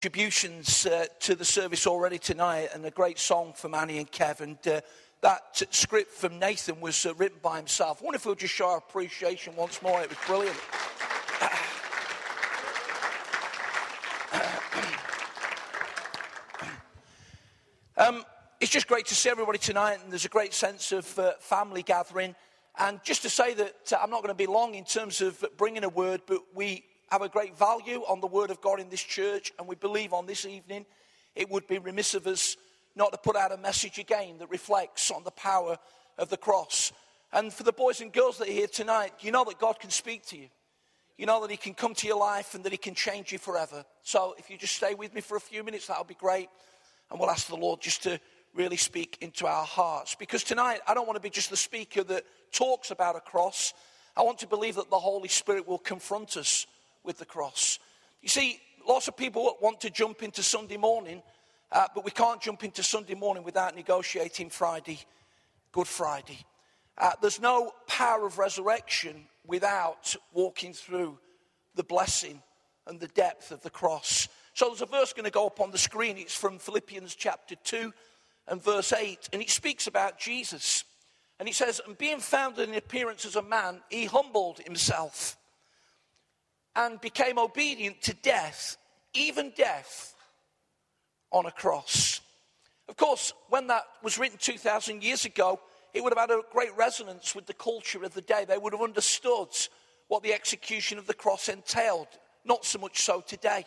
contributions uh, to the service already tonight and a great song from Annie and Kev. And uh, that script from Nathan was uh, written by himself. I wonder if we'll just show our appreciation once more. It was brilliant. um, it's just great to see everybody tonight, and there's a great sense of uh, family gathering. And just to say that uh, I'm not going to be long in terms of bringing a word, but we have a great value on the Word of God in this church, and we believe on this evening it would be remiss of us not to put out a message again that reflects on the power of the cross. And for the boys and girls that are here tonight, you know that God can speak to you. You know that He can come to your life and that He can change you forever. So if you just stay with me for a few minutes, that'll be great. And we'll ask the Lord just to really speak into our hearts. Because tonight, I don't want to be just the speaker that talks about a cross. I want to believe that the Holy Spirit will confront us with the cross. You see, lots of people want to jump into Sunday morning, uh, but we can't jump into Sunday morning without negotiating Friday, Good Friday. Uh, there's no power of resurrection without walking through the blessing and the depth of the cross. So there's a verse going to go up on the screen. It's from Philippians chapter 2 and verse 8, and it speaks about Jesus. And he says, And being found in appearance as a man, he humbled himself and became obedient to death, even death on a cross. Of course, when that was written 2,000 years ago, it would have had a great resonance with the culture of the day. They would have understood what the execution of the cross entailed, not so much so today.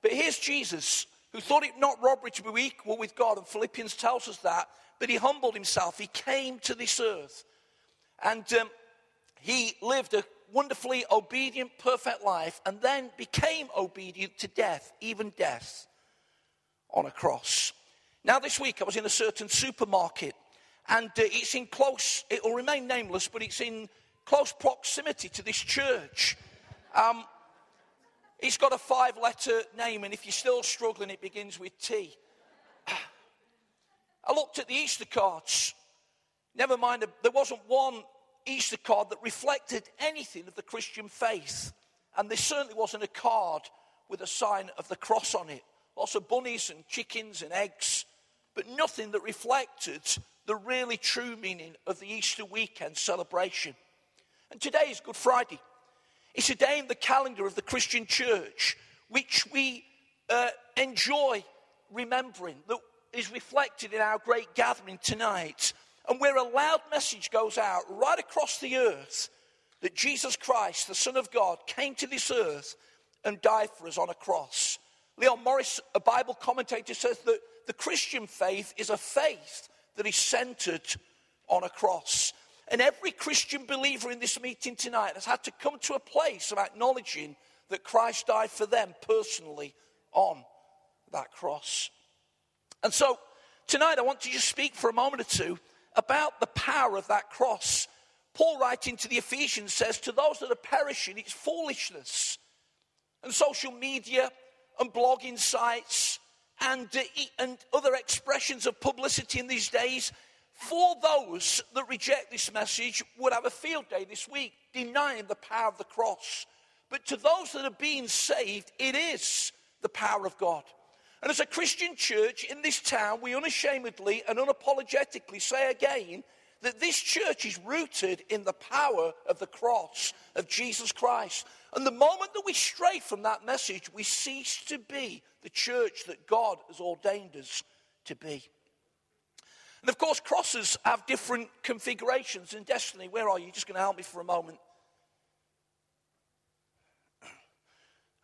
But here's Jesus, who thought it not robbery to be equal with God, and Philippians tells us that, but he humbled himself. He came to this earth, and um, he lived a wonderfully obedient, perfect life, and then became obedient to death, even death on a cross. Now, this week I was in a certain supermarket, and uh, it's in close, it will remain nameless, but it's in close proximity to this church. Um, it's got a five letter name, and if you're still struggling, it begins with T. I looked at the Easter cards. Never mind, there wasn't one Easter card that reflected anything of the Christian faith. And there certainly wasn't a card with a sign of the cross on it. Lots of bunnies and chickens and eggs, but nothing that reflected the really true meaning of the Easter weekend celebration. And today is Good Friday. It's a day in the calendar of the Christian church which we uh, enjoy remembering, that is reflected in our great gathering tonight and where a loud message goes out right across the earth that Jesus Christ, the Son of God, came to this earth and died for us on a cross. Leon Morris, a Bible commentator, says that the Christian faith is a faith that is centered on a cross. And every Christian believer in this meeting tonight has had to come to a place of acknowledging that Christ died for them personally on that cross. And so tonight I want to just speak for a moment or two about the power of that cross. Paul, writing to the Ephesians, says, To those that are perishing, it's foolishness. And social media and blogging sites and, uh, and other expressions of publicity in these days, for those that reject this message, would have a field day this week denying the power of the cross. But to those that are being saved, it is the power of God. And as a Christian church in this town, we unashamedly and unapologetically say again that this church is rooted in the power of the cross of Jesus Christ. And the moment that we stray from that message, we cease to be the church that God has ordained us to be. And of course, crosses have different configurations in Destiny. Where are you? Just going to help me for a moment.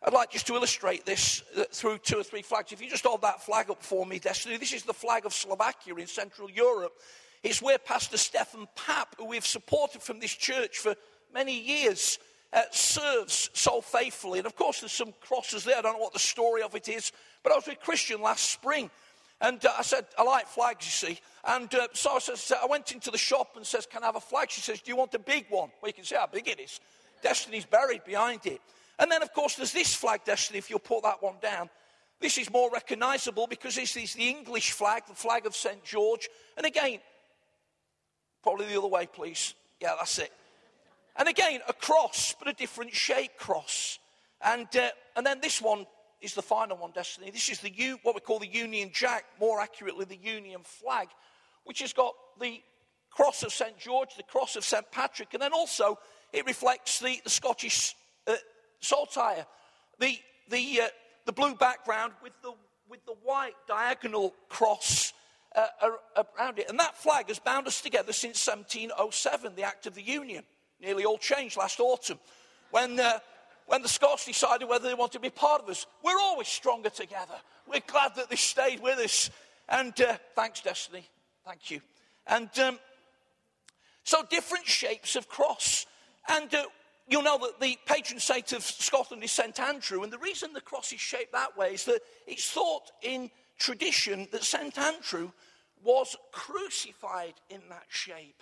I'd like just to illustrate this uh, through two or three flags. If you just hold that flag up for me, Destiny, this is the flag of Slovakia in Central Europe. It's where Pastor Stefan Papp, who we've supported from this church for many years, uh, serves so faithfully. And of course, there's some crosses there. I don't know what the story of it is, but I was with Christian last spring. And uh, I said, I like flags, you see. And uh, so I, said, I went into the shop and says, Can I have a flag? She says, Do you want the big one? Well, you can see how big it is. Destiny's buried behind it. And then, of course, there's this flag, Destiny, if you'll put that one down. This is more recognizable because this is the English flag, the flag of St. George. And again, probably the other way, please. Yeah, that's it. And again, a cross, but a different shape cross. And, uh, and then this one, is the final one, Destiny. This is the U, what we call the Union Jack, more accurately, the Union flag, which has got the cross of St. George, the cross of St. Patrick, and then also it reflects the, the Scottish uh, saltire, the, the, uh, the blue background with the, with the white diagonal cross uh, around it. And that flag has bound us together since 1707, the Act of the Union. Nearly all changed last autumn when, uh, when the Scots decided whether they wanted to be part of us. We're always stronger together. We're glad that they stayed with us. And uh, thanks, Destiny. Thank you. And um, so, different shapes of cross. And uh, you'll know that the patron saint of Scotland is St. Andrew. And the reason the cross is shaped that way is that it's thought in tradition that St. Andrew was crucified in that shape.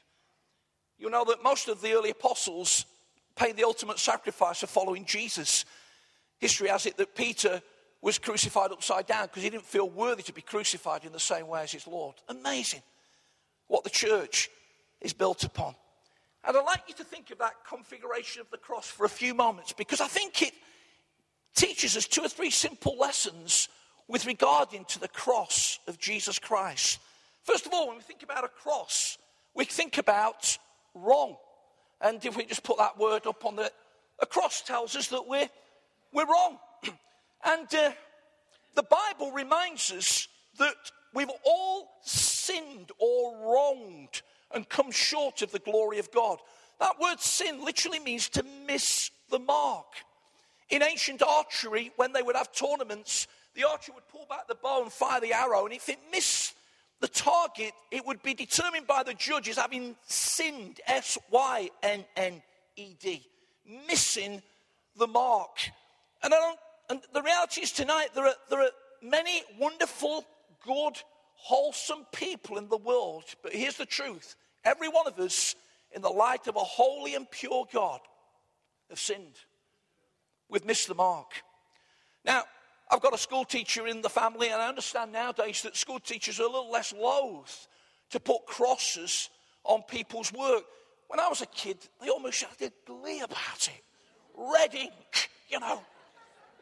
You'll know that most of the early apostles paid the ultimate sacrifice of following Jesus. History has it that Peter was crucified upside down because he didn't feel worthy to be crucified in the same way as his Lord. Amazing what the church is built upon. And I'd like you to think of that configuration of the cross for a few moments because I think it teaches us two or three simple lessons with regarding to the cross of Jesus Christ. First of all, when we think about a cross, we think about wrong. And if we just put that word up on the a cross tells us that we're, we're wrong. and uh, the Bible reminds us that we've all sinned or wronged and come short of the glory of God. That word sin literally means to miss the mark. In ancient archery, when they would have tournaments, the archer would pull back the bow and fire the arrow, and if it missed the target, it would be determined by the judges having sinned, S Y N N E D, missing the mark. And, and the reality is tonight, there are, there are many wonderful, good, wholesome people in the world. But here's the truth every one of us, in the light of a holy and pure God, have sinned. We've missed the mark. Now, I've got a school teacher in the family, and I understand nowadays that school teachers are a little less loath to put crosses on people's work. When I was a kid, they almost had a glee about it. Red ink, you know,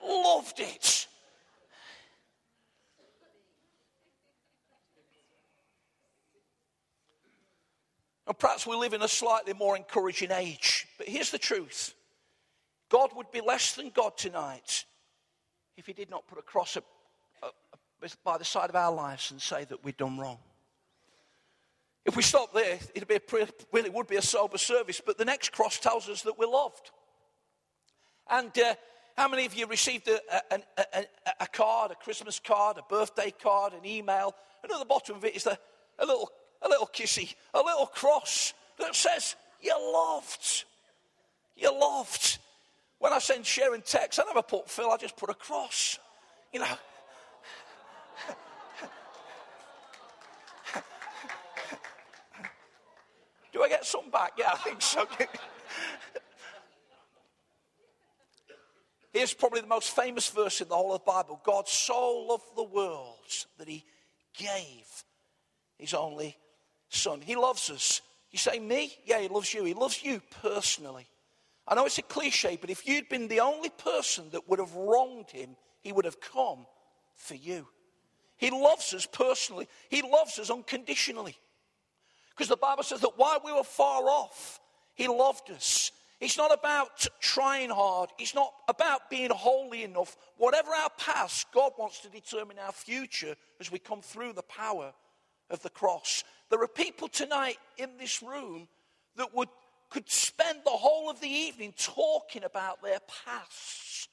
loved it. And perhaps we live in a slightly more encouraging age. But here's the truth God would be less than God tonight if He did not put a cross by the side of our lives and say that we've done wrong. If we stop there, it'd be a well, would be a sober service, but the next cross tells us that we're loved. And uh, how many of you received a, a, a, a, card, a Christmas card, a birthday card, an email, and at the bottom of it is a little a little kissy, a little cross that says, You're loved. You're loved. When I send Sharon text, I never put Phil, I just put a cross. You know. Do I get some back? Yeah, I think so. Here's probably the most famous verse in the whole of the Bible God so loved the world that he gave his only son. He loves us. You say, Me? Yeah, he loves you. He loves you personally. I know it's a cliche, but if you'd been the only person that would have wronged him, he would have come for you. He loves us personally, he loves us unconditionally. Because the Bible says that while we were far off, he loved us. It's not about trying hard. It's not about being holy enough. Whatever our past, God wants to determine our future as we come through the power of the cross. There are people tonight in this room that would, could spend the whole of the evening talking about their pasts.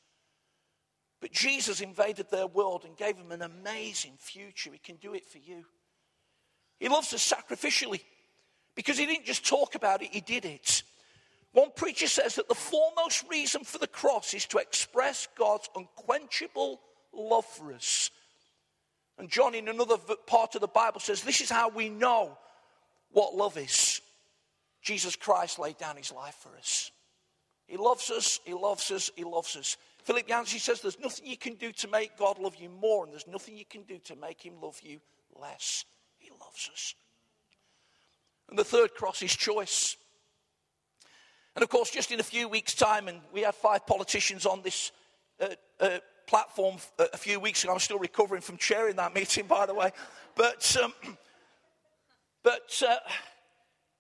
But Jesus invaded their world and gave them an amazing future. He can do it for you. He loves us sacrificially because he didn't just talk about it, he did it. One preacher says that the foremost reason for the cross is to express God's unquenchable love for us and John, in another part of the Bible, says this is how we know what love is. Jesus Christ laid down his life for us. He loves us, he loves us, he loves us. Philip Yancey says there's nothing you can do to make God love you more, and there's nothing you can do to make him love you less. He loves us. And the third cross is choice. And of course, just in a few weeks' time, and we had five politicians on this uh, uh, platform a few weeks ago. I'm still recovering from chairing that meeting, by the way. But, um, but uh,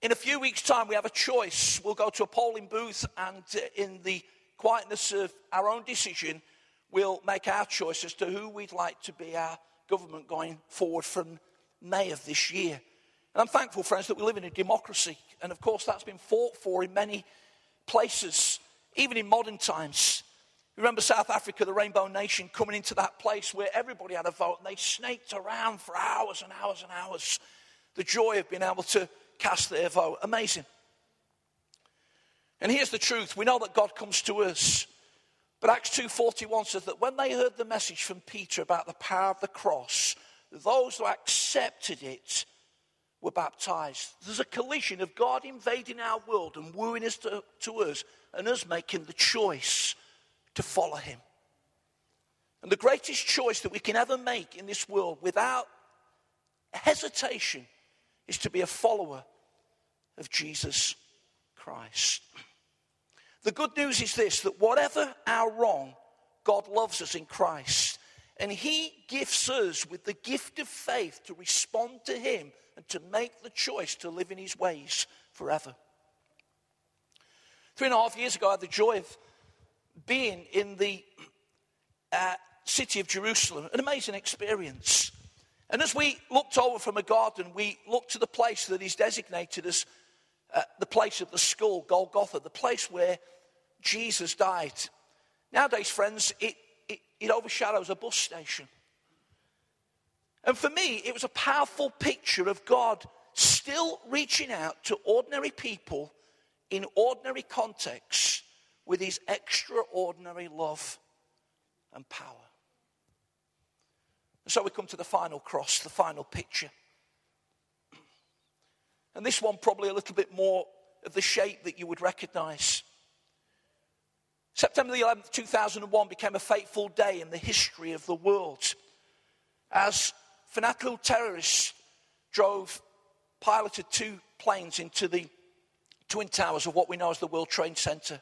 in a few weeks' time, we have a choice. We'll go to a polling booth, and uh, in the quietness of our own decision, we'll make our choice as to who we'd like to be our government going forward from May of this year. And I'm thankful, friends, that we live in a democracy. And of course, that's been fought for in many places, even in modern times. Remember South Africa, the Rainbow Nation, coming into that place where everybody had a vote and they snaked around for hours and hours and hours. The joy of being able to cast their vote. Amazing. And here's the truth we know that God comes to us. But Acts 2:41 says that when they heard the message from Peter about the power of the cross, those who accepted it were baptized. There's a collision of God invading our world and wooing us to, to us and us making the choice to follow him. And the greatest choice that we can ever make in this world without hesitation is to be a follower of Jesus Christ. The good news is this that whatever our wrong, God loves us in Christ. And He gifts us with the gift of faith to respond to Him and to make the choice to live in his ways forever. Three and a half years ago, I had the joy of being in the uh, city of Jerusalem, an amazing experience. And as we looked over from a garden, we looked to the place that is designated as uh, the place of the skull, Golgotha, the place where Jesus died. Nowadays, friends, it, it, it overshadows a bus station. And for me, it was a powerful picture of God still reaching out to ordinary people in ordinary contexts with his extraordinary love and power. And so we come to the final cross, the final picture. And this one, probably a little bit more of the shape that you would recognize. September the 11th, 2001 became a fateful day in the history of the world as fanatical terrorists drove, piloted two planes into the twin towers of what we know as the World Trade Center.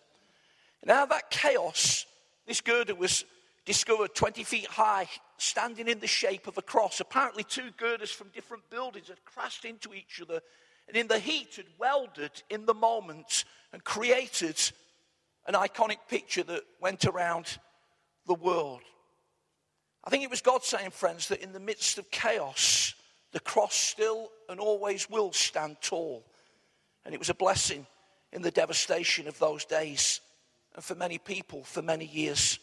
And out of that chaos, this girder was discovered 20 feet high, standing in the shape of a cross. Apparently, two girders from different buildings had crashed into each other and, in the heat, had welded in the moment and created an iconic picture that went around the world. I think it was God saying, friends, that in the midst of chaos, the cross still and always will stand tall. And it was a blessing in the devastation of those days and for many people for many years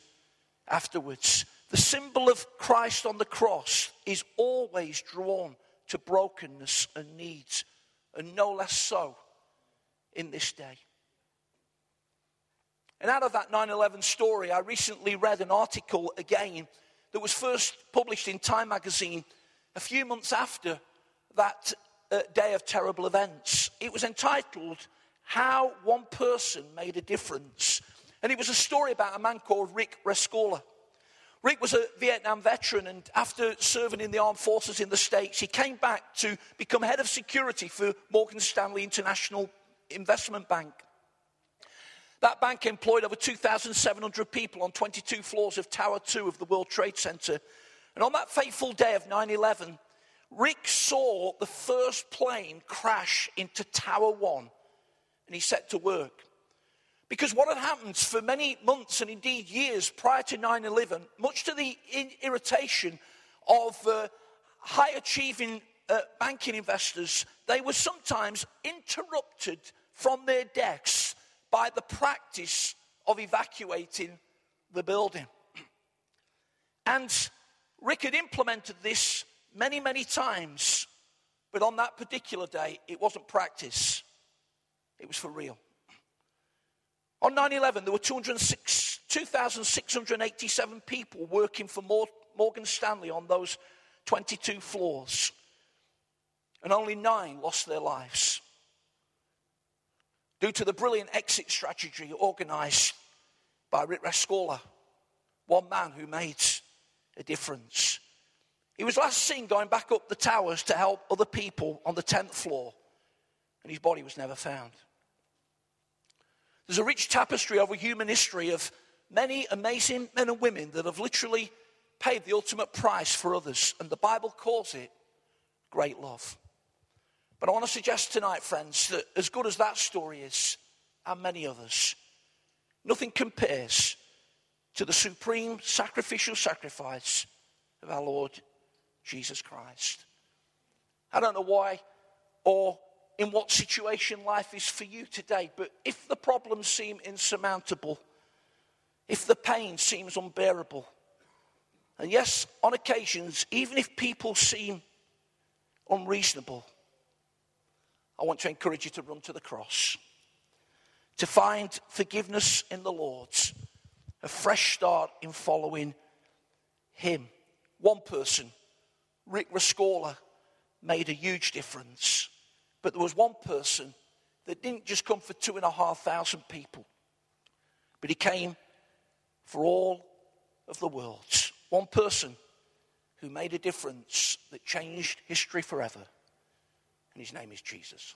afterwards. The symbol of Christ on the cross is always drawn to brokenness and needs, and no less so in this day. And out of that 9 11 story, I recently read an article again that was first published in Time magazine a few months after that uh, day of terrible events. It was entitled How One Person Made a Difference. And it was a story about a man called Rick Rescorla. Rick was a Vietnam veteran, and after serving in the armed forces in the States, he came back to become head of security for Morgan Stanley International Investment Bank. That bank employed over 2,700 people on 22 floors of Tower 2 of the World Trade Center. And on that fateful day of 9 11, Rick saw the first plane crash into Tower 1 and he set to work. Because what had happened for many months and indeed years prior to 9 11, much to the irritation of uh, high achieving uh, banking investors, they were sometimes interrupted from their desks by the practice of evacuating the building. And Rick had implemented this many, many times, but on that particular day, it wasn't practice, it was for real. On 9 11, there were 2,687 people working for Morgan Stanley on those 22 floors, and only nine lost their lives due to the brilliant exit strategy organized by Rick Rescorla, one man who made a difference. He was last seen going back up the towers to help other people on the 10th floor, and his body was never found. There's a rich tapestry over human history of many amazing men and women that have literally paid the ultimate price for others. And the Bible calls it great love. But I want to suggest tonight, friends, that as good as that story is, and many others, nothing compares to the supreme sacrificial sacrifice of our Lord Jesus Christ. I don't know why or in what situation life is for you today, but if the problems seem insurmountable, if the pain seems unbearable, and yes, on occasions, even if people seem unreasonable, I want to encourage you to run to the cross, to find forgiveness in the Lord, a fresh start in following Him. One person, Rick Rescorla, made a huge difference. But there was one person that didn't just come for two and a half thousand people, but he came for all of the world. One person who made a difference that changed history forever. And his name is Jesus.